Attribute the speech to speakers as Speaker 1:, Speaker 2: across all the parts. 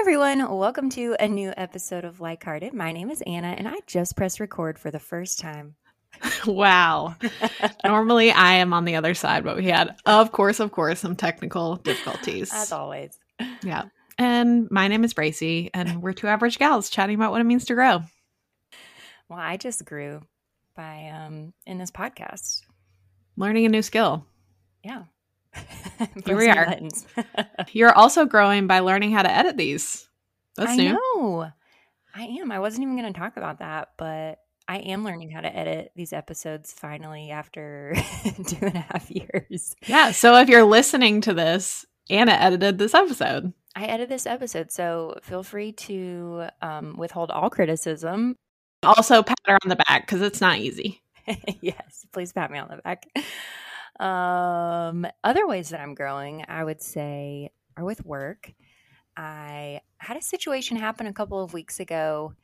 Speaker 1: everyone. Welcome to a new episode of Like Hearted. My name is Anna, and I just pressed record for the first time.
Speaker 2: wow. Normally I am on the other side, but we had, of course, of course, some technical difficulties.
Speaker 1: As always.
Speaker 2: Yeah. And my name is Bracey, and we're two average gals chatting about what it means to grow.
Speaker 1: Well, I just grew by um in this podcast.
Speaker 2: Learning a new skill.
Speaker 1: Yeah.
Speaker 2: Here we are. You're also growing by learning how to edit these. That's
Speaker 1: I
Speaker 2: new.
Speaker 1: know. I am. I wasn't even going to talk about that, but I am learning how to edit these episodes finally after two and a half years.
Speaker 2: Yeah. So if you're listening to this, Anna edited this episode.
Speaker 1: I edited this episode, so feel free to um, withhold all criticism.
Speaker 2: Also, pat her on the back because it's not easy.
Speaker 1: yes, please pat me on the back. Um, other ways that I'm growing, I would say, are with work. I had a situation happen a couple of weeks ago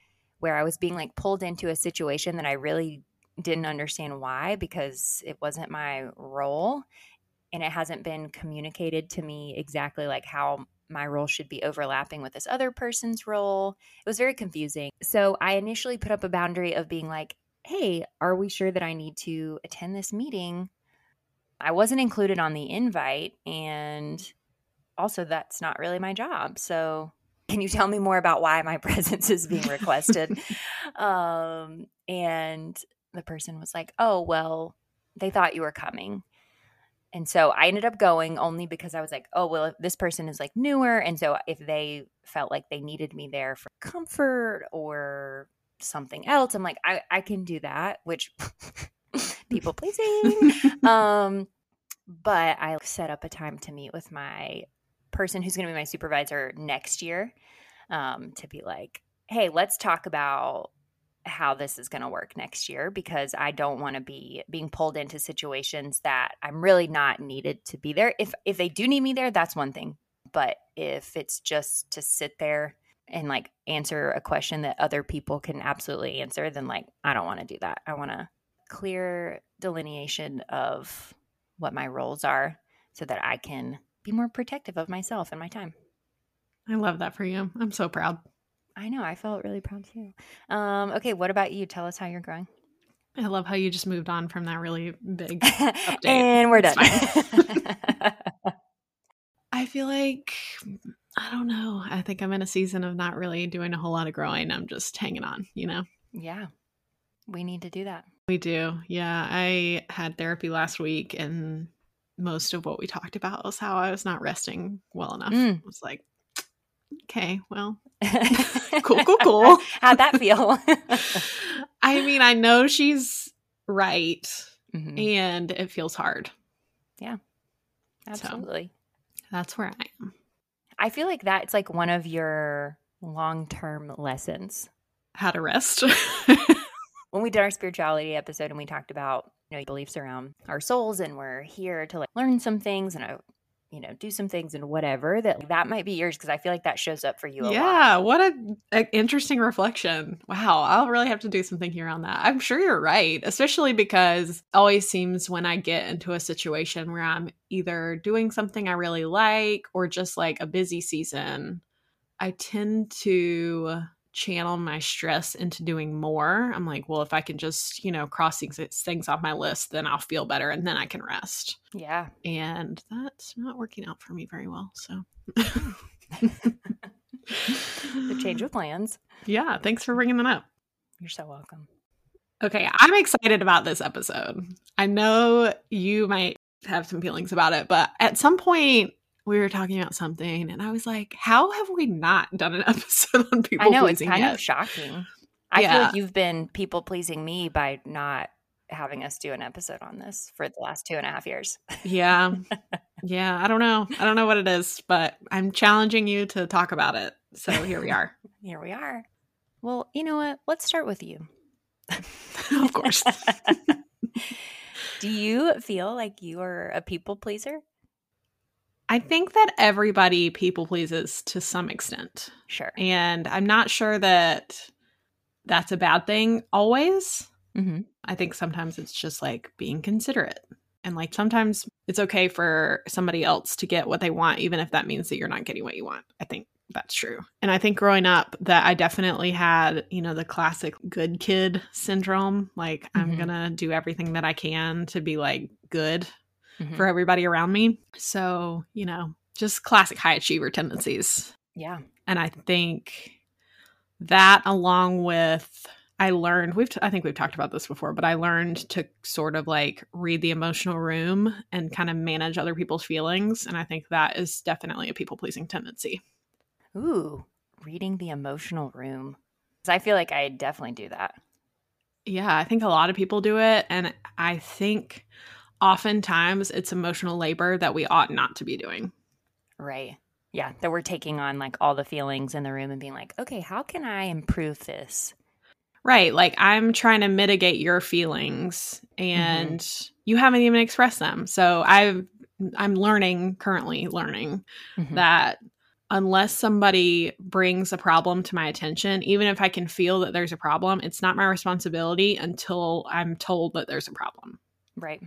Speaker 1: where I was being like pulled into a situation that I really didn't understand why because it wasn't my role and it hasn't been communicated to me exactly like how my role should be overlapping with this other person's role. It was very confusing. So I initially put up a boundary of being like, hey, are we sure that I need to attend this meeting? I wasn't included on the invite. And also, that's not really my job. So, can you tell me more about why my presence is being requested? um, and the person was like, oh, well, they thought you were coming. And so I ended up going only because I was like, oh, well, this person is like newer. And so if they felt like they needed me there for comfort or something else, I'm like, I, I can do that, which people pleasing. um, but I set up a time to meet with my person who's going to be my supervisor next year um, to be like, hey, let's talk about how this is going to work next year because I don't want to be being pulled into situations that I'm really not needed to be there. If if they do need me there, that's one thing. But if it's just to sit there and like answer a question that other people can absolutely answer, then like I don't want to do that. I want to clear delineation of what my roles are so that I can be more protective of myself and my time.
Speaker 2: I love that for you. I'm so proud.
Speaker 1: I know. I felt really proud too. Um, okay, what about you? Tell us how you're growing.
Speaker 2: I love how you just moved on from that really big update.
Speaker 1: and we're done.
Speaker 2: I feel like I don't know. I think I'm in a season of not really doing a whole lot of growing. I'm just hanging on, you know.
Speaker 1: Yeah. We need to do that.
Speaker 2: We do. Yeah. I had therapy last week and most of what we talked about was how I was not resting well enough.
Speaker 1: Mm.
Speaker 2: I was like, okay, well, cool, cool, cool.
Speaker 1: How'd that feel?
Speaker 2: I mean, I know she's right
Speaker 1: Mhm.
Speaker 2: and it feels hard. Yeah.
Speaker 1: Absolutely.
Speaker 2: That's where I am.
Speaker 1: I feel like that's like one of your long term lessons.
Speaker 2: How to rest.
Speaker 1: When we did our spirituality episode and we talked about you know beliefs around our souls and we're here to like learn some things and uh, you know do some things and whatever that that might be yours because I feel like that shows up for you a lot.
Speaker 2: yeah, what a, a interesting reflection. Wow, I'll really have to do some thinking around that. I'm sure you're right, especially because always seems when I get into a situation where I'm either doing something I really like or just like a busy season, I tend to channel my stress into doing more. I'm like, well, if I can just, you know, cross these things off my list, then I'll feel better and then I can rest.
Speaker 1: Yeah.
Speaker 2: And that's not working out for me very well. So, hmm.
Speaker 1: The change of plans.
Speaker 2: yeah, thanks for bringing that up.
Speaker 1: You're so welcome.
Speaker 2: Okay, I'm excited about this episode. I know you might have some feelings about it, but at some point we were talking about something and I was like, how have we not done an episode on people
Speaker 1: I know it's kind
Speaker 2: yet?
Speaker 1: of shocking. I feel like you've been people pleasing me by not having us do an episode on this for the last two and a half years.
Speaker 2: yeah. Yeah, I don't know. I don't know what it is, but I'm challenging you to talk about it. So here we are.
Speaker 1: Here we are. Well, you know what? Let's start with you.
Speaker 2: of course.
Speaker 1: Do you feel like you are a people pleaser?
Speaker 2: I think that everybody people pleases to some extent.
Speaker 1: Sure.
Speaker 2: And I'm not sure that that's a bad thing always.
Speaker 1: Mm-hmm.
Speaker 2: I think sometimes it's just like being considerate. And like sometimes it's okay for somebody else to get what they want, even if that means that you're not getting what you want. I think That's true. And I think growing up that I definitely had, you know, the classic good kid syndrome. Like mm-hmm. I'm going to do everything that I can to be like good mm-hmm. for everybody around me. So, you know, just classic high achiever tendencies.
Speaker 1: Yeah.
Speaker 2: And I think that along with I learned we've t- I think we've talked about this before, but I learned to sort of like read the emotional room and kind of manage other people's feelings and I think that is definitely a people pleasing tendency.
Speaker 1: Ooh, reading the emotional room. I feel like I definitely do that.
Speaker 2: Yeah, I think a lot of people do it and I think oftentimes it's emotional labor that we ought not to be doing.
Speaker 1: Right. Yeah, that we're taking on like all the feelings in the room and being like, "Okay, how can I improve this?"
Speaker 2: Right. Like I'm trying to mitigate your feelings and mm-hmm. you haven't even expressed them. So I've I'm learning currently learning mm-hmm. that unless somebody brings a problem to my attention, even if I can feel that there's a problem, it's not my responsibility until I'm told that there's a problem.
Speaker 1: Right.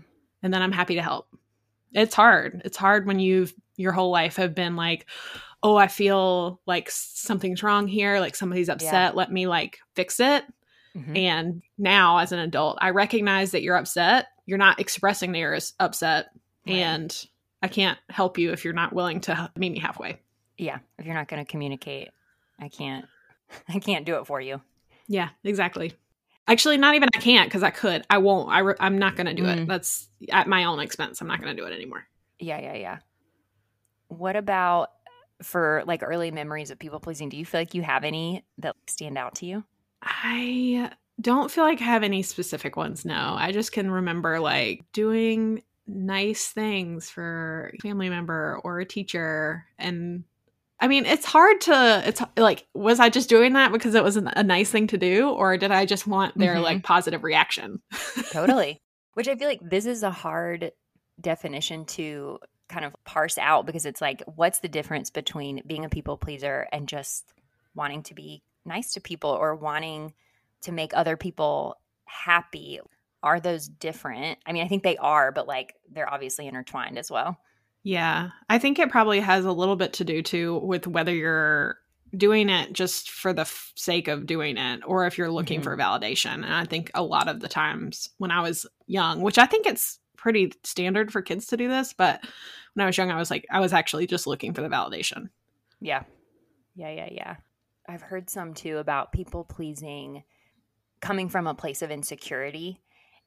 Speaker 2: And then I'm happy to help. It's hard. It's hard when you've your whole life have been like, oh, I feel like something's wrong here, like somebody's upset, yeah. let me like fix it. Mm-hmm. And now, as an adult, I recognize that you're upset. You're not expressing that you're upset, right. and I can't help you if you're not willing to meet me halfway.
Speaker 1: Yeah, if you're not going to communicate, I can't. I can't do it for you.
Speaker 2: Yeah, exactly. Actually, not even I can't because I could. I won't. I re- I'm not going to do mm. it. That's at my own expense. I'm not going to do it anymore.
Speaker 1: Yeah, yeah, yeah. What about for like early memories of people pleasing? Do you feel like you have any that stand out to you?
Speaker 2: I don't feel like I have any specific ones. No, I just can remember like doing nice things for a family member or a teacher and I mean, it's hard to it's like was I just doing that because it was a nice thing to do or did I just want their mm-hmm. like positive reaction?
Speaker 1: totally. Which I feel like this is a hard definition to kind of parse out because it's like what's the difference between being a people pleaser and just wanting to be nice to people or wanting to make other people happy are those different i mean i think they are but like they're obviously intertwined as well
Speaker 2: yeah i think it probably has a little bit to do too with whether you're doing it just for the f- sake of doing it or if you're looking mm-hmm. for validation and i think a lot of the times when i was young which i think it's pretty standard for kids to do this but when i was young i was like i was actually just looking for the validation.
Speaker 1: Yeah. Yeah yeah yeah. I've heard some too about people pleasing coming from a place of insecurity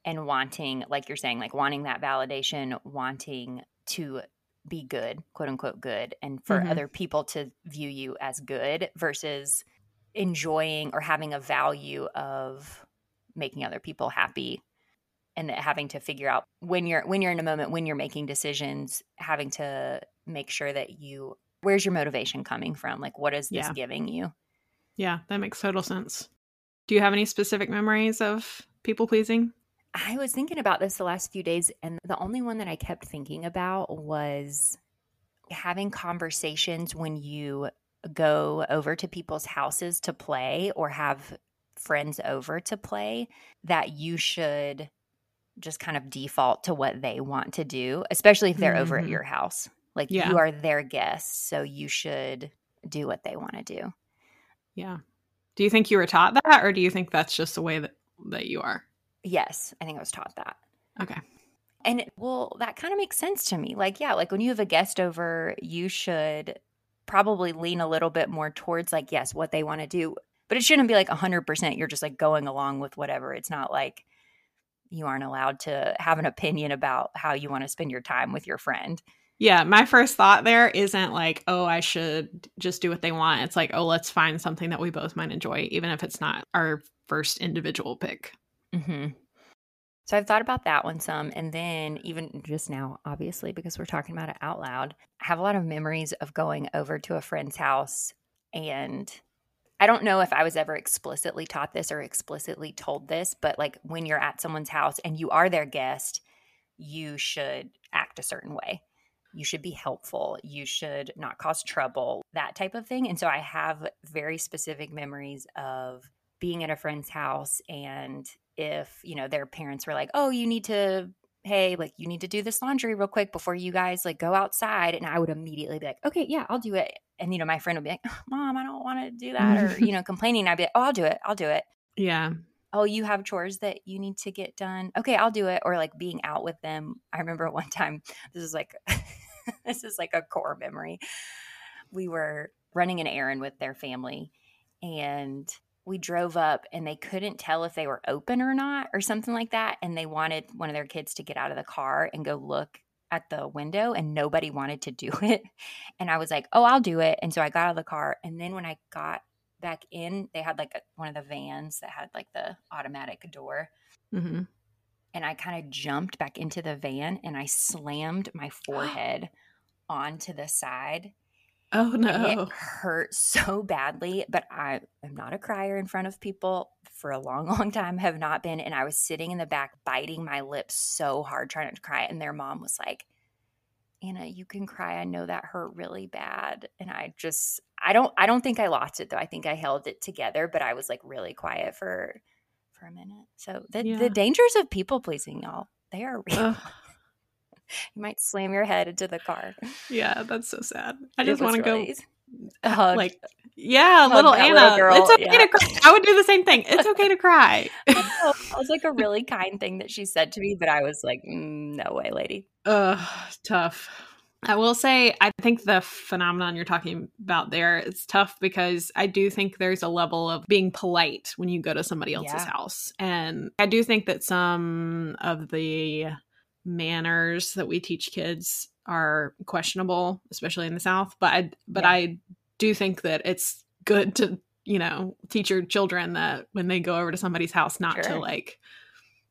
Speaker 1: and wanting, like you're saying, like wanting that validation, wanting to be good, quote unquote good, and for mm-hmm. other people to view you as good versus enjoying or having a value of making other people happy and having to figure out when you're when you're in a moment when you're making decisions having to make sure that you where's your motivation coming from like what is this yeah. giving you
Speaker 2: yeah, that makes total sense. Do you have any specific memories of people pleasing?
Speaker 1: I was thinking about this the last few days, and the only one that I kept thinking about was having conversations when you go over to people's houses to play or have friends over to play that you should just kind of default to what they want to do, especially if they're mm-hmm. over at mm-hmm. your house. Like yeah. you are their guests, so you should do what they want to do.
Speaker 2: Yeah. Do you think you were taught that or do you think that's just the way that, that you are?
Speaker 1: Yes, I think I was taught that.
Speaker 2: Okay.
Speaker 1: And well, that kind of makes sense to me. Like, yeah, like when you have a guest over, you should probably lean a little bit more towards like, yes, what they want to do. But it shouldn't be like 100% you're just like going along with whatever. It's not like you aren't allowed to have an opinion about how you want to spend your time with your friend.
Speaker 2: Yeah, my first thought there isn't like, oh, I should just do what they want. It's like, oh, let's find something that we both might enjoy, even if it's not our first individual pick.
Speaker 1: Mm-hmm. So I've thought about that one some. And then even just now, obviously, because we're talking about it out loud, I have a lot of memories of going over to a friend's house. And I don't know if I was ever explicitly taught this or explicitly told this, but like when you're at someone's house and you are their guest, you should act a certain way you should be helpful, you should not cause trouble, that type of thing. And so I have very specific memories of being at a friend's house and if, you know, their parents were like, "Oh, you need to hey, like you need to do this laundry real quick before you guys like go outside." And I would immediately be like, "Okay, yeah, I'll do it." and you know, my friend would be like, oh, "Mom, I don't want to do that," or you know, complaining. I'd be like, "Oh, I'll do it. I'll do it."
Speaker 2: Yeah.
Speaker 1: Oh, you have chores that you need to get done. Okay, I'll do it. Or like being out with them. I remember one time. This is like, this is like a core memory. We were running an errand with their family, and we drove up and they couldn't tell if they were open or not or something like that and they wanted one of their kids to get out of the car and go look at the window and nobody wanted to do it. And i was like oh i'll do it. And so i got out of the car and then when i got back in they had like a, one of the vans that had like the automatic door.
Speaker 2: Mm-hmm.
Speaker 1: and i kind of jumped back into the van and i slammed my forehead onto the side
Speaker 2: Oh
Speaker 1: and it
Speaker 2: no.
Speaker 1: hurt so badly, but I am not a crier in front of people for a long, long time, have not been. And I was sitting in the back, biting my lips so hard, trying not to cry. And their mom was like, Anna, you can cry. I know that hurt really bad. And I just, I don't, I don't think I lost it though. I think I held it together, but I was like really quiet for, for a minute. So the,
Speaker 2: Yeah.
Speaker 1: the dangers of people pleasing, y'all, they are real. You might slam your head into the car.
Speaker 2: yeah, that's so sad. I
Speaker 1: It
Speaker 2: just want to
Speaker 1: really-
Speaker 2: go
Speaker 1: hug.
Speaker 2: like yeah,
Speaker 1: hug
Speaker 2: little Anna.
Speaker 1: little girl,
Speaker 2: It's okay
Speaker 1: yeah.
Speaker 2: to cry. I would do the same thing. It's okay to cry.
Speaker 1: It was like a really kind thing that she said to me, but I was like, mm, no way, lady.
Speaker 2: Ugh, tough. I will say, I think the phenomenon you're talking about there is tough because I do think there's a level of being polite when you go to somebody else's
Speaker 1: Yeah.
Speaker 2: house. And I do think that some of the manners that we teach kids are questionable, especially in the South. But I, but
Speaker 1: Yeah.
Speaker 2: I do think that it's good to, you know, teach your children that when they go over to somebody's house, not to like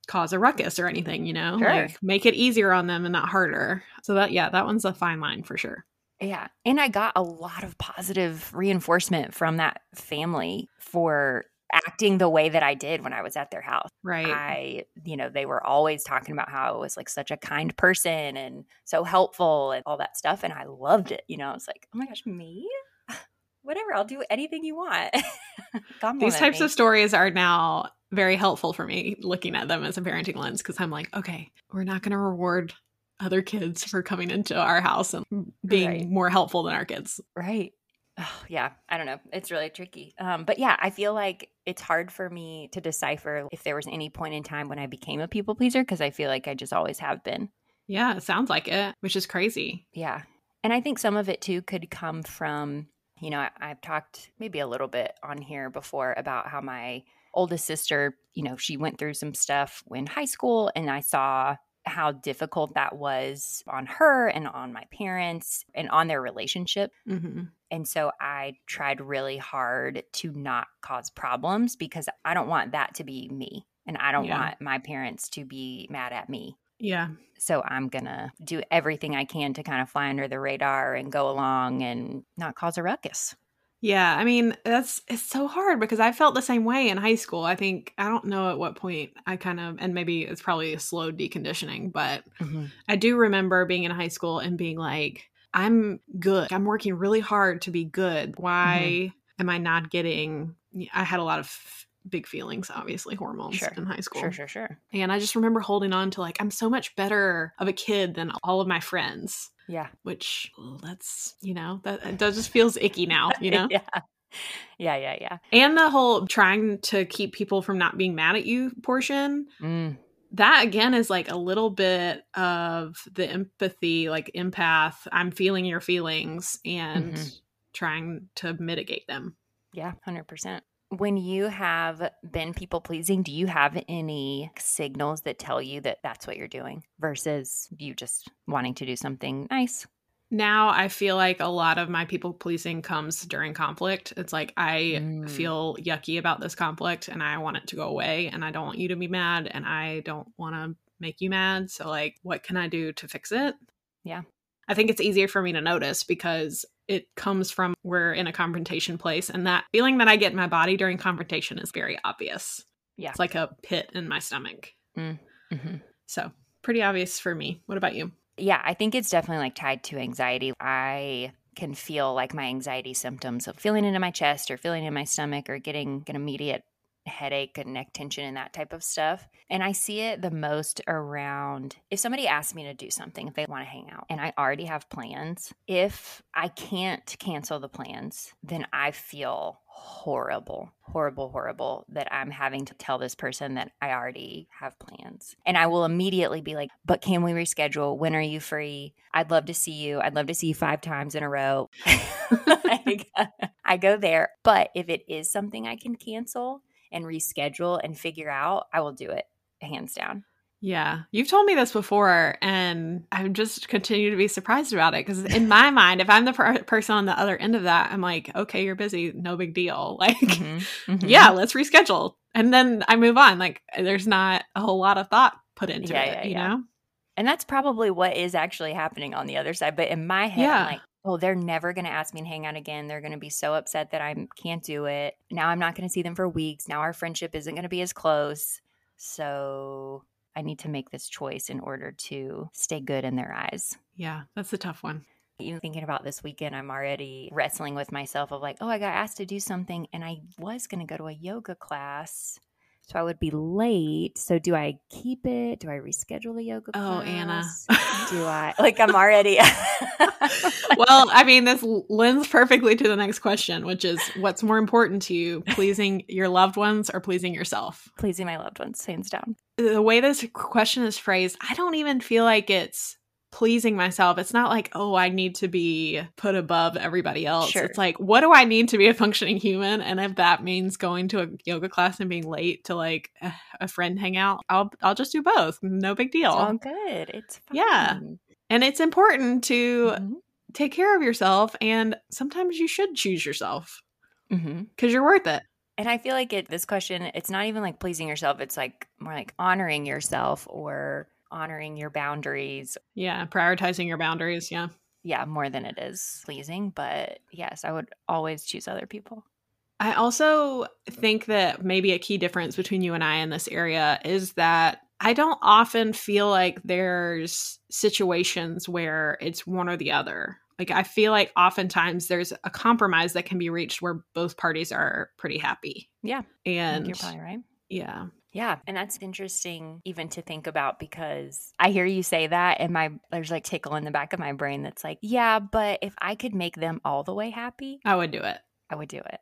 Speaker 2: cause a ruckus or anything, you know,
Speaker 1: Sure.
Speaker 2: like make it easier on them and not harder. So that, yeah, that one's a fine line for sure.
Speaker 1: Yeah. And I got a lot of positive reinforcement from that family for acting the way that I did when I was at their house.
Speaker 2: Right.
Speaker 1: I, you know, they were always talking about how I was like such a kind person and so helpful and all that stuff. And I loved it. You know, I was like, oh my gosh, me? Whatever, I'll do anything you want.
Speaker 2: These types
Speaker 1: me.
Speaker 2: of stories are now very helpful for me looking at them as a parenting lens because I'm like, okay, we're not going to reward other kids for coming into our house and being
Speaker 1: Right.
Speaker 2: more helpful than our kids.
Speaker 1: Right. Oh, yeah, I don't know. It's really tricky. Um, but yeah, I feel like it's hard for me to decipher if there was any point in time when I became a people pleaser because I feel like I just always have been.
Speaker 2: Yeah, it sounds like it, which is crazy.
Speaker 1: Yeah. And I think some of it too could come from, you know, I, I've talked maybe a little bit on here before about how my oldest sister, you know, she went through some stuff in high school and I saw how difficult that was on her and on my parents and on their relationship.
Speaker 2: hmm
Speaker 1: And so I tried really hard to not cause problems because I don't want that to be me. And I don't
Speaker 2: Yeah.
Speaker 1: want my parents to be mad at me.
Speaker 2: Yeah.
Speaker 1: So I'm going to do everything I can to kind of fly under the radar and go along and not cause a ruckus.
Speaker 2: Yeah, I mean, that's it's so hard because I felt the same way in high school. I think I don't know at what point I kind of and maybe it's probably a slow deconditioning, but mm-hmm. I do remember being in high school and being like, I'm good. I'm working really hard to be good. Why am I not getting I had a lot of big feelings, obviously, hormones
Speaker 1: Sure.
Speaker 2: in high school.
Speaker 1: Sure, sure, sure.
Speaker 2: And I just remember holding on to like I'm so much better of a kid than all of my friends,
Speaker 1: Yeah.
Speaker 2: which well, that's, you know, that that just feels icky now, you know?
Speaker 1: yeah. Yeah, yeah, yeah.
Speaker 2: and the whole trying to keep people from not being mad at you portion
Speaker 1: Mm,
Speaker 2: that again is like a little bit of the empathy like empath i'm feeling your feelings and
Speaker 1: Mhm.
Speaker 2: trying to mitigate them
Speaker 1: yeah, 100%. When you have been people pleasing, do you have any signals that tell you that that's what you're doing versus you just wanting to do something nice?
Speaker 2: Now i feel like a lot of my people pleasing comes during conflict it's like i
Speaker 1: Mm.
Speaker 2: feel yucky about this conflict and i want it to go away and i don't want you to be mad and i don't want to make you mad so like what can i do to fix it
Speaker 1: Yeah.
Speaker 2: I think it's easier for me to notice because it comes from we're in a confrontation place and that feeling that I get in my body during confrontation is very obvious.
Speaker 1: Yeah.
Speaker 2: It's like a pit in my stomach.
Speaker 1: Mhm.
Speaker 2: So, pretty obvious for me. What about you?
Speaker 1: Yeah, I think it's definitely like tied to anxiety. I can feel like my anxiety symptoms of feeling it in my chest or feeling in my stomach or getting an immediate headache and neck tension and that type of stuff. And I see it the most around if somebody asks me to do something, if they want to hang out and I already have plans, if I can't cancel the plans, then I feel horrible, horrible, horrible that I'm having to tell this person that I already have plans. And I will immediately be like, but can we reschedule? When are you free? I'd love to see you. I'd love to see you five times in a row. I go there. But if it is something I can cancel and reschedule and figure out, I will do it hands down.
Speaker 2: Yeah, you've told me this before, and I just continue to be surprised about it because in my mind, if I'm the per- person on the other end of that, I'm like, okay, you're busy, no big deal. Like, mm-hmm. Mm-hmm. yeah, let's reschedule, and then I move on. Like, there's not a whole lot of thought put into yeah, it, yeah, you yeah. know.
Speaker 1: And that's probably what is actually happening on the other side. But in my head, I'm like, oh, they're never going to ask me to hang out again. They're going to be so upset that I can't do it. Now I'm not going to see them for weeks. Now our friendship isn't going to be as close. So I need to make this choice in order to stay good in their eyes.
Speaker 2: Yeah, that's a tough one.
Speaker 1: Even thinking about this weekend, I'm already wrestling with myself of like, oh, I got asked to do something and I was going to go to a yoga class. So I would be late. So do I keep it? Do I reschedule the yoga class?
Speaker 2: Oh, Anna.
Speaker 1: do I? Like I'm already
Speaker 2: Well, I mean, this lends perfectly to the next question, which is what's more important to you, pleasing your loved ones or pleasing yourself?
Speaker 1: Pleasing my loved ones, hands down.
Speaker 2: The way this question is phrased, I don't even feel like it's pleasing myself. It's not like, oh, I need to be put above everybody else. Sure. It's like, what do I need to be a functioning human? And if that means going to a yoga class and being late to like a friend hangout, I'll I'll just do both. No big deal. It's
Speaker 1: all good. It's fine.
Speaker 2: Yeah. And it's important to mm-hmm. take care of yourself and sometimes you should choose yourself. Mm-hmm. Cuz you're worth it.
Speaker 1: And I feel like it this question, it's not even like pleasing yourself, it's like more like honoring yourself or honoring your boundaries.
Speaker 2: Yeah, prioritizing your boundaries. Yeah.
Speaker 1: Yeah, more than it is pleasing. But yes, I would always choose other people.
Speaker 2: I also think that maybe a key difference between you and I in this area is that I don't often feel like there's situations where it's one or the other. Like I feel like oftentimes there's a compromise that can be reached where both parties are pretty happy.
Speaker 1: Yeah.
Speaker 2: And
Speaker 1: you're probably right.
Speaker 2: Yeah.
Speaker 1: Yeah, and that's interesting even to think about because I hear you say that and my there's like tickle in the back of my brain that's like, yeah, but if I could make them all the way happy,
Speaker 2: I would do it.
Speaker 1: I would do it.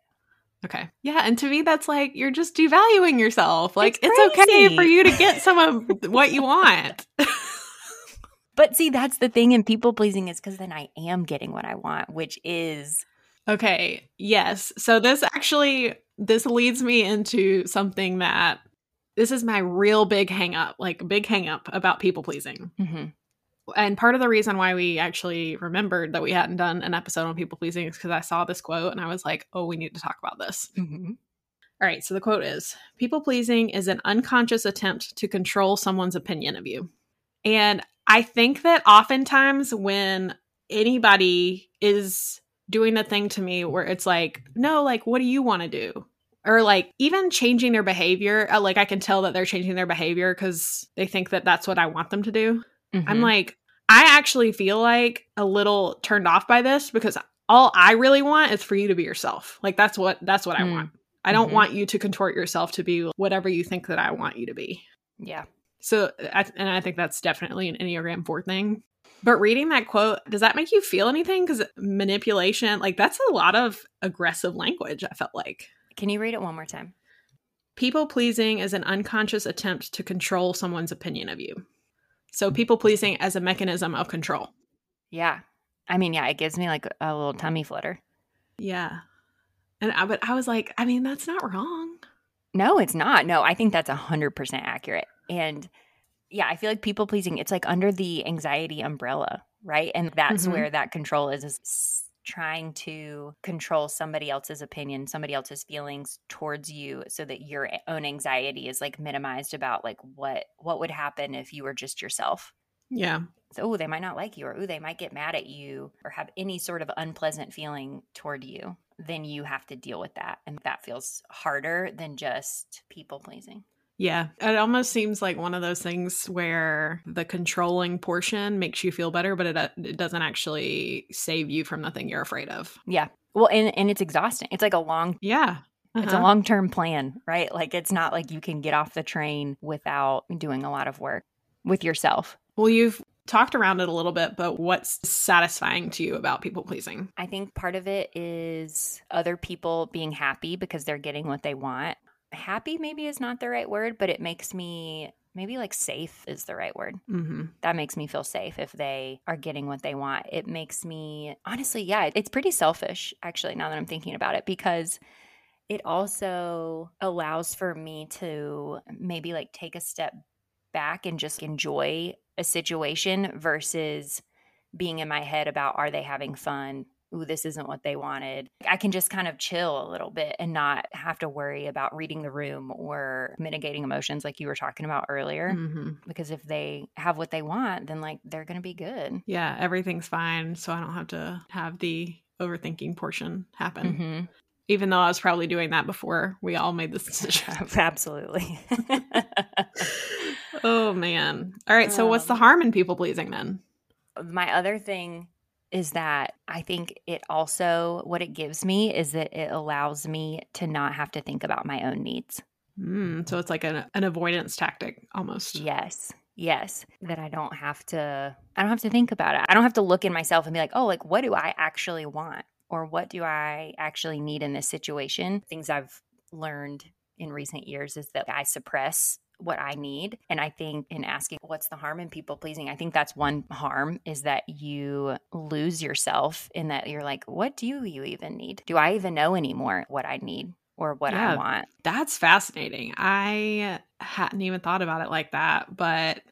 Speaker 2: Okay. Yeah, and to me that's like you're just devaluing yourself. Like it's, it's okay for you to get some of what you want.
Speaker 1: but see, that's the thing in people pleasing is cuz then I am getting what I want, which is
Speaker 2: Okay. Yes. So this actually this leads me into something that this is my real big hang up, like big hang up about people pleasing. Mm-hmm. And part of the reason why we actually remembered that we hadn't done an episode on people pleasing is because I saw this quote and I was like, oh, we need to talk about this. Mm-hmm. All right, so the quote is People pleasing is an unconscious attempt to control someone's opinion of you. And I think that oftentimes when anybody is doing the thing to me where it's like, no, like, what do you want to do? Or like even changing their behavior uh, like i can tell that they're changing their behavior because they think that that's what i want them to do mm-hmm. i'm like i actually feel like a little turned off by this because all i really want is for you to be yourself like that's what that's what mm-hmm. i want i don't mm-hmm. want you to contort yourself to be whatever you think that i want you to be
Speaker 1: yeah
Speaker 2: so I, and i think that's definitely an enneagram 4 thing but reading that quote, does that make you feel anything? Because manipulation, like that's a lot of aggressive language, I felt like.
Speaker 1: Can you read it one more time?
Speaker 2: People pleasing is an unconscious attempt to control someone's opinion of you. So, people pleasing as a mechanism of control.
Speaker 1: Yeah. I mean, yeah, it gives me like a little tummy flutter.
Speaker 2: Yeah. And I, but I was like, I mean, that's not wrong.
Speaker 1: No, it's not. No, I think that's 100% accurate. And yeah, I feel like people pleasing, it's like under the anxiety umbrella, right? And that's mm-hmm. where that control is, is trying to control somebody else's opinion, somebody else's feelings towards you so that your own anxiety is like minimized about like what what would happen if you were just yourself.
Speaker 2: Yeah.
Speaker 1: So, oh, they might not like you, or oh, they might get mad at you, or have any sort of unpleasant feeling toward you. Then you have to deal with that. And that feels harder than just people pleasing.
Speaker 2: Yeah, it almost seems like one of those things where the controlling portion makes you feel better, but it, uh, it doesn't actually save you from the thing you're afraid of.
Speaker 1: Yeah. Well, and, and it's exhausting. It's like a long
Speaker 2: yeah
Speaker 1: It's a
Speaker 2: Uh-huh.
Speaker 1: long term plan, right? Like it's not like you can get off the train without doing a lot of work with yourself.
Speaker 2: Well, you've talked around it a little bit, but what's satisfying to you about people pleasing?
Speaker 1: I think part of it is other people being happy because they're getting what they want. Happy maybe is not the right word, but it makes me maybe like safe is the right word.
Speaker 2: Mm-hmm.
Speaker 1: That makes me feel safe if they are getting what they want. It makes me honestly, yeah, it's pretty selfish actually now that I'm thinking about it because it also allows for me to maybe like take a step back and just enjoy a situation versus being in my head about are they having fun? Ooh, this isn't what they wanted. I can just kind of chill a little bit and not have to worry about reading the room or mitigating emotions like you were talking about earlier.
Speaker 2: Mm-hmm.
Speaker 1: Because if they have what they want, then like they're going to be good.
Speaker 2: Yeah, everything's fine. So I don't have to have the overthinking portion happen.
Speaker 1: Mhm.
Speaker 2: Even though I was probably doing that before we all made this decision.
Speaker 1: Absolutely.
Speaker 2: oh, man. All right. So what's the
Speaker 1: Um,
Speaker 2: harm in people pleasing then?
Speaker 1: my other thing is that I think it also, what it gives me is that it allows me to not have to think about my own needs.
Speaker 2: Mm, so it's like an, an avoidance tactic almost.
Speaker 1: Yes. Yes. That I don't have to, I don't have to think about it. I don't have to look in myself and be like, oh, like, what do I actually want? Or what do I actually need in this situation? Things I've learned in recent years is that I suppress what I need. And I think in asking what's the harm in people pleasing, I think that's one harm is that you lose yourself in that you're like, what do you even need? Do I even know anymore what I need or what
Speaker 2: Yeah.
Speaker 1: I want?
Speaker 2: That's fascinating. I hadn't even thought about it like that. But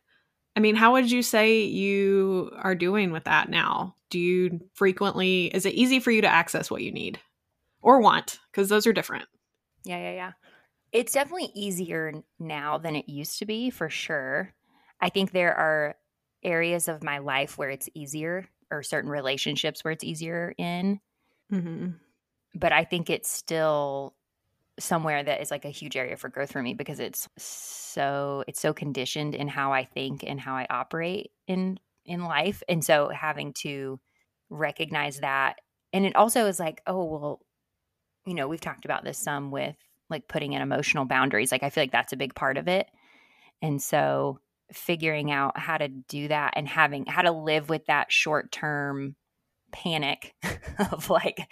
Speaker 2: I mean, how would you say you are doing with that now? Do you frequently, is it easy for you to access what you need or want? Because those are different.
Speaker 1: Yeah, yeah, yeah. It's definitely easier now than it used to be, for sure. I think there are areas of my life where it's easier, or certain relationships where it's easier in,
Speaker 2: Mm-hmm.
Speaker 1: but I think it's still somewhere that is like a huge area for growth for me because it's so it's so conditioned in how I think and how I operate in in life, and so having to recognize that, and it also is like, oh well, you know, we've talked about this some with like putting in emotional boundaries. Like I feel like that's a big part of it. And so figuring out how to do that and having how to live with that short term panic of like,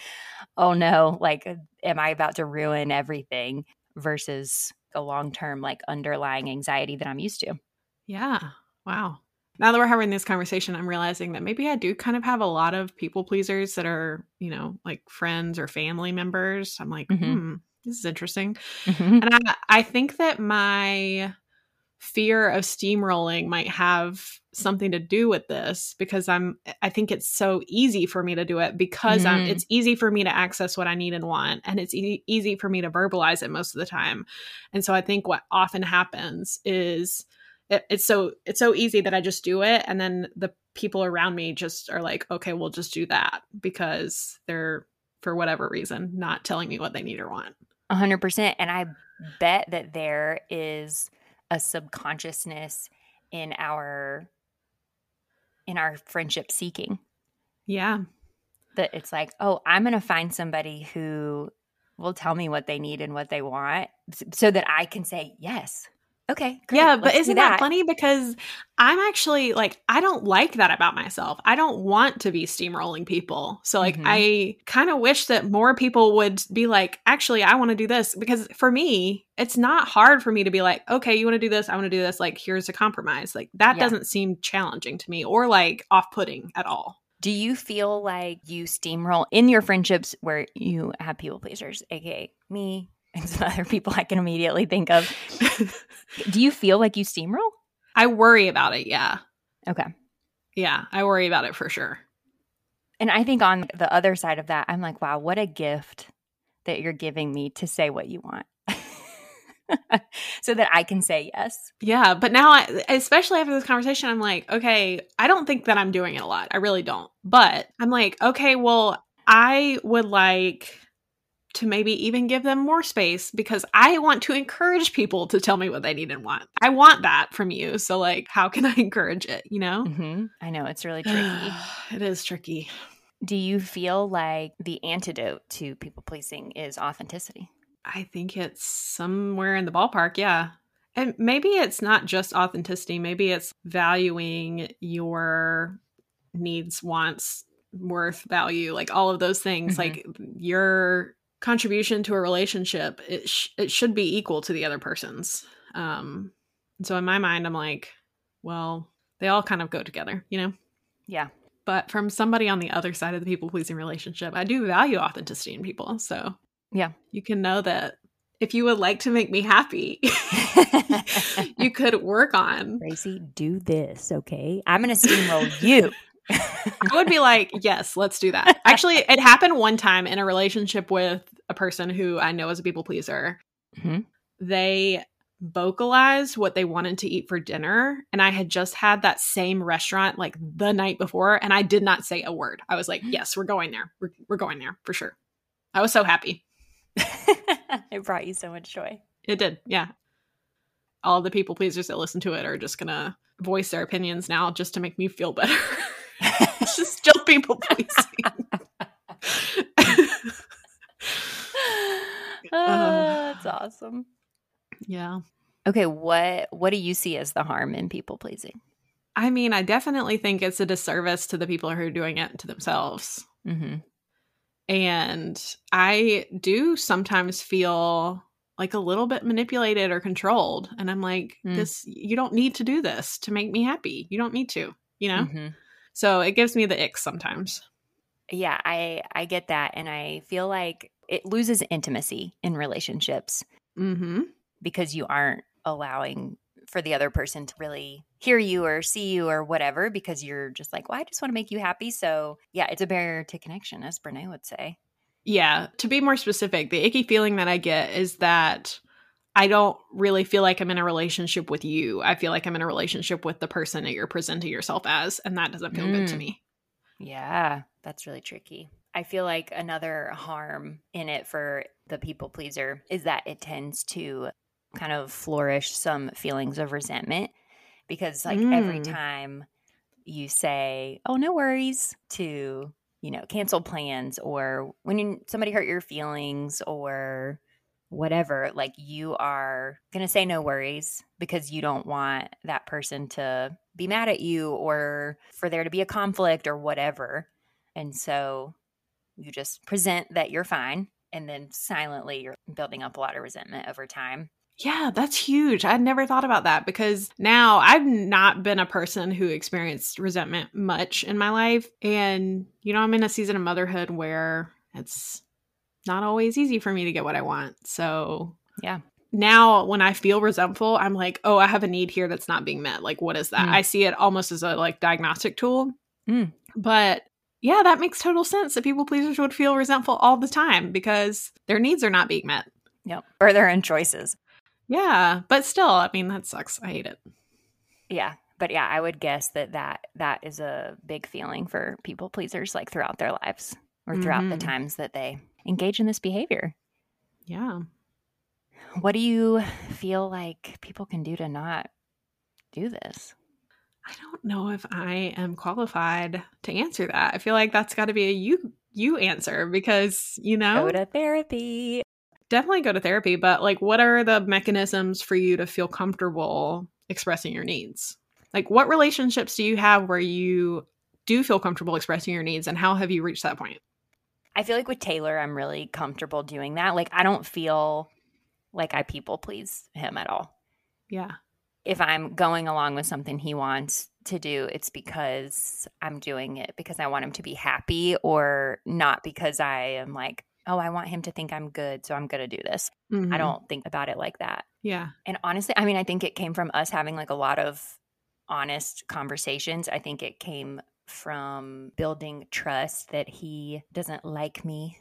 Speaker 1: oh no, like am I about to ruin everything versus a long term like underlying anxiety that I'm used to.
Speaker 2: Yeah. Wow. Now that we're having this conversation, I'm realizing that maybe I do kind of have a lot of people pleasers that are, you know, like friends or family members. I'm like,
Speaker 1: Mhm.
Speaker 2: hmm, this is interesting. And I, I think that my fear of steamrolling might have something to do with this because I'm I think it's so easy for me to do it because I'm
Speaker 1: Mm.
Speaker 2: it's easy for me to access what I need and want and it's e- easy for me to verbalize it most of the time. And so I think what often happens is it, it's so it's so easy that I just do it and then the people around me just are like okay we'll just do that because they're for whatever reason not telling me what they need or want.
Speaker 1: A hundred percent. And I bet that there is a subconsciousness in our in our friendship seeking.
Speaker 2: Yeah.
Speaker 1: That it's like, oh, I'm gonna find somebody who will tell me what they need and what they want so that I can say yes. Okay. Great,
Speaker 2: yeah, but
Speaker 1: let's
Speaker 2: isn't that. funny? Because I'm actually like, I don't like that about myself. I don't want to be steamrolling people. So, like,
Speaker 1: Mhm.
Speaker 2: I kind of wish that more people would be like, actually, I want to do this. Because for me, it's not hard for me to be like, okay, you want to do this? I want to do this. Like, here's a compromise. Like, that
Speaker 1: Yeah.
Speaker 2: doesn't seem challenging to me or like off putting at all.
Speaker 1: Do you feel like you steamroll in your friendships where you have people pleasers, aka me and some other people I can immediately think of? Do you feel like you steamroll?
Speaker 2: I worry about it. Yeah.
Speaker 1: Okay.
Speaker 2: Yeah. I worry about it for sure.
Speaker 1: And I think on the other side of that, I'm like, wow, what a gift that you're giving me to say what you want. so that I can say yes.
Speaker 2: Yeah, but now, I, especially after this conversation, I'm like, okay, I don't think that I'm doing it a lot. I really don't. But I'm like, okay, well, I would like to maybe even give them more space because I want to encourage people to tell me what they need and want. I want that from you. So, like, how can I encourage it? You know?
Speaker 1: hmm I know it's really tricky.
Speaker 2: it is tricky.
Speaker 1: Do you feel like the antidote to people pleasing is authenticity?
Speaker 2: I think it's somewhere in the ballpark. Yeah. And maybe it's not just authenticity. Maybe it's valuing your needs, wants, worth, value, like all of those things. Mm-hmm. Like your contribution to a relationship, it, sh- it should be equal to the other person's. Um, so in my mind, I'm like, well, they all kind of go together, you know?
Speaker 1: Yeah.
Speaker 2: But from somebody on the other side of the people pleasing relationship, I do value authenticity in people. So
Speaker 1: yeah,
Speaker 2: you can know that if you would like to make me happy, you could work on.
Speaker 1: Bracey, do this, okay? I'm going to steamroll you.
Speaker 2: I would be like, yes, let's do that. Actually, it happened one time in a relationship with a person who I know is a people pleaser. Mm-hmm. They vocalized what they wanted to eat for dinner. And I had just had that same restaurant like the night before, and I did not say a word. I was like, yes, we're going there. We're, we're going there for sure. I was so happy.
Speaker 1: it brought you so much joy.
Speaker 2: It did. Yeah. All the people pleasers that listen to it are just going to voice their opinions now just to make me feel better. it's just still people pleasing.
Speaker 1: oh, that's awesome.
Speaker 2: Yeah.
Speaker 1: Okay, what what do you see as the harm in people pleasing?
Speaker 2: I mean, I definitely think it's a disservice to the people who are doing it to themselves.
Speaker 1: Mm-hmm.
Speaker 2: And I do sometimes feel like a little bit manipulated or controlled. And I'm like, mm. this, you don't need to do this to make me happy. You don't need to, you know? Mm-hmm. So it gives me the ick sometimes.
Speaker 1: Yeah, I I get that, and I feel like it loses intimacy in relationships.
Speaker 2: Mm-hmm
Speaker 1: because you aren't allowing for the other person to really hear you or see you or whatever because you're just like, well, I just want to make you happy. So, yeah, it's a barrier to connection, as Brene would say.
Speaker 2: Yeah. To be more specific, the icky feeling that I get is that I don't really feel like I'm in a relationship with you. I feel like I'm in a relationship with the person that you're presenting yourself as, and that doesn't feel mm. good to mm. me.
Speaker 1: Yeah, that's really tricky. I feel like another harm in it for the people pleaser is that it tends to kind of flourish some feelings of resentment because like mm. every time you say oh no worries to you know cancel plans or when you, somebody hurt your feelings or whatever like you are going to say no worries because you don't want that person to be mad at you or for there to be a conflict or whatever and so you just present that you're fine and then silently you're building up a lot of resentment over time
Speaker 2: yeah, that's huge. I'd never thought about that because now I've not been a person who experienced resentment much in my life. And, you know, I'm in a season of motherhood where it's not always easy for me to get what I want. So,
Speaker 1: yeah.
Speaker 2: Now, when I feel resentful, I'm like, oh, I have a need here that's not being met. Like, what is that? Mm. I see it almost as a like diagnostic tool.
Speaker 1: Mm.
Speaker 2: But yeah, that makes total sense that people pleasers would feel resentful all the time because their needs are not being met.
Speaker 1: Yep. Or their own choices.
Speaker 2: Yeah, but still, I mean, that sucks. I hate it.
Speaker 1: Yeah, but yeah, I would guess that that that is a big feeling for people pleasers, like throughout their lives or throughout mm-hmm. the times that they engage in this behavior.
Speaker 2: Yeah.
Speaker 1: What do you feel like people can do to not do this?
Speaker 2: I don't know if I am qualified to answer that. I feel like that's got to be a you you answer because you know
Speaker 1: go to therapy
Speaker 2: definitely go to therapy, but like, what are the mechanisms for you to feel comfortable expressing your needs? Like, what relationships do you have where you do feel comfortable expressing your needs, and how have you reached that point?
Speaker 1: I feel like with Taylor, I'm really comfortable doing that. Like, I don't feel like I people please him at all.
Speaker 2: Yeah.
Speaker 1: If I'm going along with something he wants to do, it's because I'm doing it because I want him to be happy or not because I am like, oh, I want him to think I'm good, so I'm going to do this. Mm-hmm. I don't think about it like that.
Speaker 2: Yeah.
Speaker 1: And honestly, I mean, I think it came from us having like a lot of honest conversations. I think it came from building trust that he doesn't like me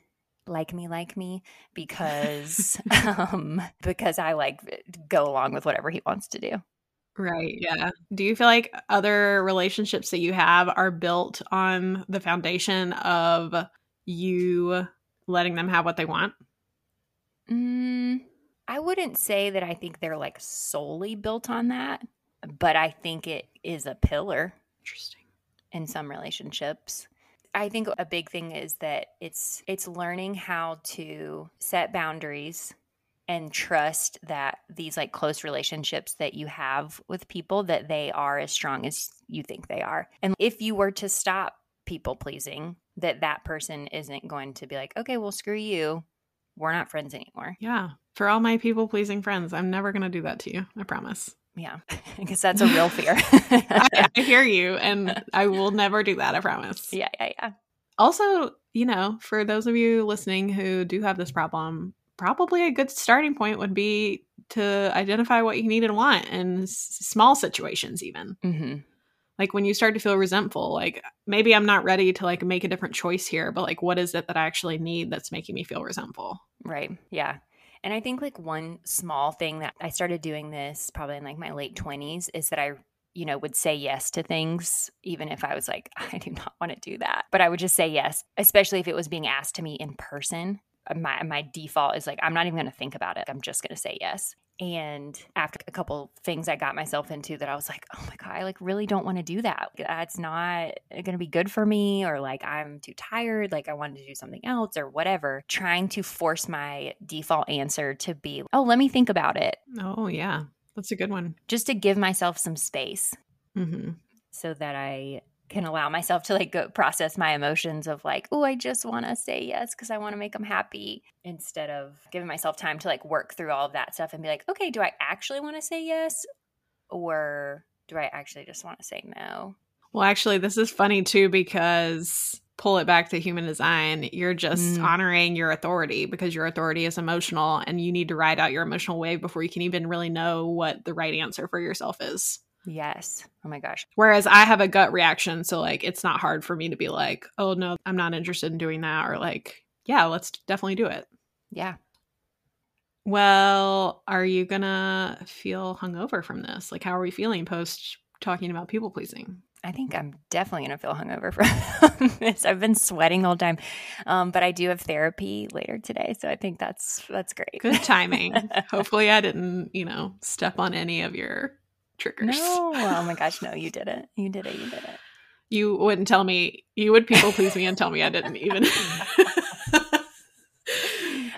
Speaker 1: like me like me because um because I like go along with whatever he wants to do.
Speaker 2: Right. Yeah. Do you feel like other relationships that you have are built on the foundation of you letting them have what they want?
Speaker 1: Mm, I wouldn't say that I think they're like solely built on that, but I think it is a pillar.
Speaker 2: Interesting.
Speaker 1: In some relationships. I think a big thing is that it's it's learning how to set boundaries and trust that these like close relationships that you have with people that they are as strong as you think they are. And if you were to stop people pleasing, that that person isn't going to be like, "Okay, well screw you. We're not friends anymore."
Speaker 2: Yeah. For all my people pleasing friends, I'm never going to do that to you. I promise.
Speaker 1: Yeah. because that's a real fear.
Speaker 2: I, I hear you and I will never do that, I promise.
Speaker 1: yeah, yeah, yeah.
Speaker 2: Also, you know, for those of you listening who do have this problem, probably a good starting point would be to identify what you need and want in s- small situations, even.
Speaker 1: hmm
Speaker 2: Like when you start to feel resentful, like maybe I'm not ready to like make a different choice here, but like what is it that I actually need that's making me feel resentful?
Speaker 1: Right. Yeah. And I think like one small thing that I started doing this probably in like my late 20s is that I, you know, would say yes to things even if I was like, I do not want to do that. But I would just say yes, especially if it was being asked to me in person. My my default is like I'm not even going to think about it. I'm just going to say yes. And after a couple things I got myself into that I was like, oh my God, I like really don't want to do that. That's not going to be good for me, or like I'm too tired, like I wanted to do something else or whatever. Trying to force my default answer to be, oh, let me think about it,
Speaker 2: Oh, yeah. That's a good one.
Speaker 1: just to give myself some space
Speaker 2: hmm
Speaker 1: so that I can allow myself to like go process my emotions of like, oh, I just want to say yes because I want to make them happy instead of giving myself time to like work through all of that stuff and be like, okay, do I actually want to say yes or do I actually just want to say no?
Speaker 2: Well, actually, this is funny too because pull it back to human design, you're just
Speaker 1: Mm.
Speaker 2: honoring your authority because your authority is emotional and you need to ride out your emotional wave before you can even really know what the right answer for yourself is.
Speaker 1: Yes. Oh my gosh.
Speaker 2: Whereas I have a gut reaction. So, like, it's not hard for me to be like, oh, no, I'm not interested in doing that. Or, like, yeah, let's definitely do it.
Speaker 1: Yeah.
Speaker 2: Well, are you going to feel hungover from this? Like, how are we feeling post talking about people pleasing?
Speaker 1: I think I'm definitely going to feel hungover from this. I've been sweating the whole time. Um, but I do have therapy later today. So I think that's, that's great.
Speaker 2: Good timing. Hopefully, I didn't, you know, step on any of your triggers.
Speaker 1: No. Oh my gosh. No, you did it. You did it. You did it.
Speaker 2: You wouldn't tell me, you would people please me and tell me I didn't even.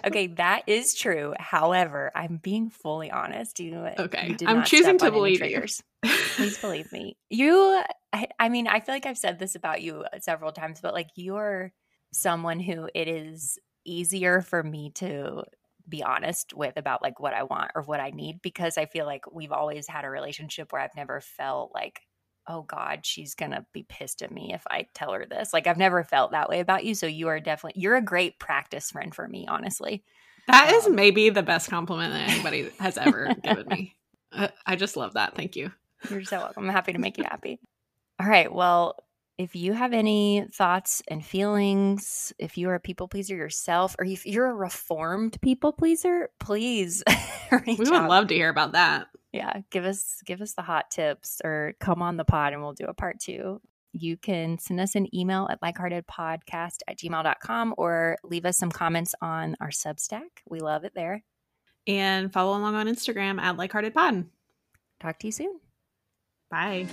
Speaker 1: Okay, that is true. However, I'm being fully honest. You,
Speaker 2: Okay,
Speaker 1: you
Speaker 2: I'm choosing to believe you.
Speaker 1: Please believe me. You, I, I mean, I feel like I've said this about you uh, several times, but like you're someone who it is easier for me to be honest with about like what I want or what I need because I feel like we've always had a relationship where I've never felt like, oh God, she's gonna be pissed at me if I tell her this. Like I've never felt that way about you. So you are definitely you're a great practice friend for me, honestly.
Speaker 2: That is
Speaker 1: Um,
Speaker 2: maybe the best compliment that anybody has ever given me. Uh, I just love that. Thank you.
Speaker 1: You're so welcome. I'm happy to make you happy. All right. Well, if you have any thoughts and feelings, if you are a people pleaser yourself, or if you're a reformed people pleaser, please reach
Speaker 2: We would
Speaker 1: out.
Speaker 2: love to hear about that.
Speaker 1: yeah, give us give us the hot tips, or come on the pod, and we'll do a part two. You can send us an email at likeheartedpodcast at gmail.com or leave us some comments on our Substack. We love it there.
Speaker 2: And follow along on Instagram at likeheartedpod.
Speaker 1: Talk to you soon.
Speaker 2: Bye.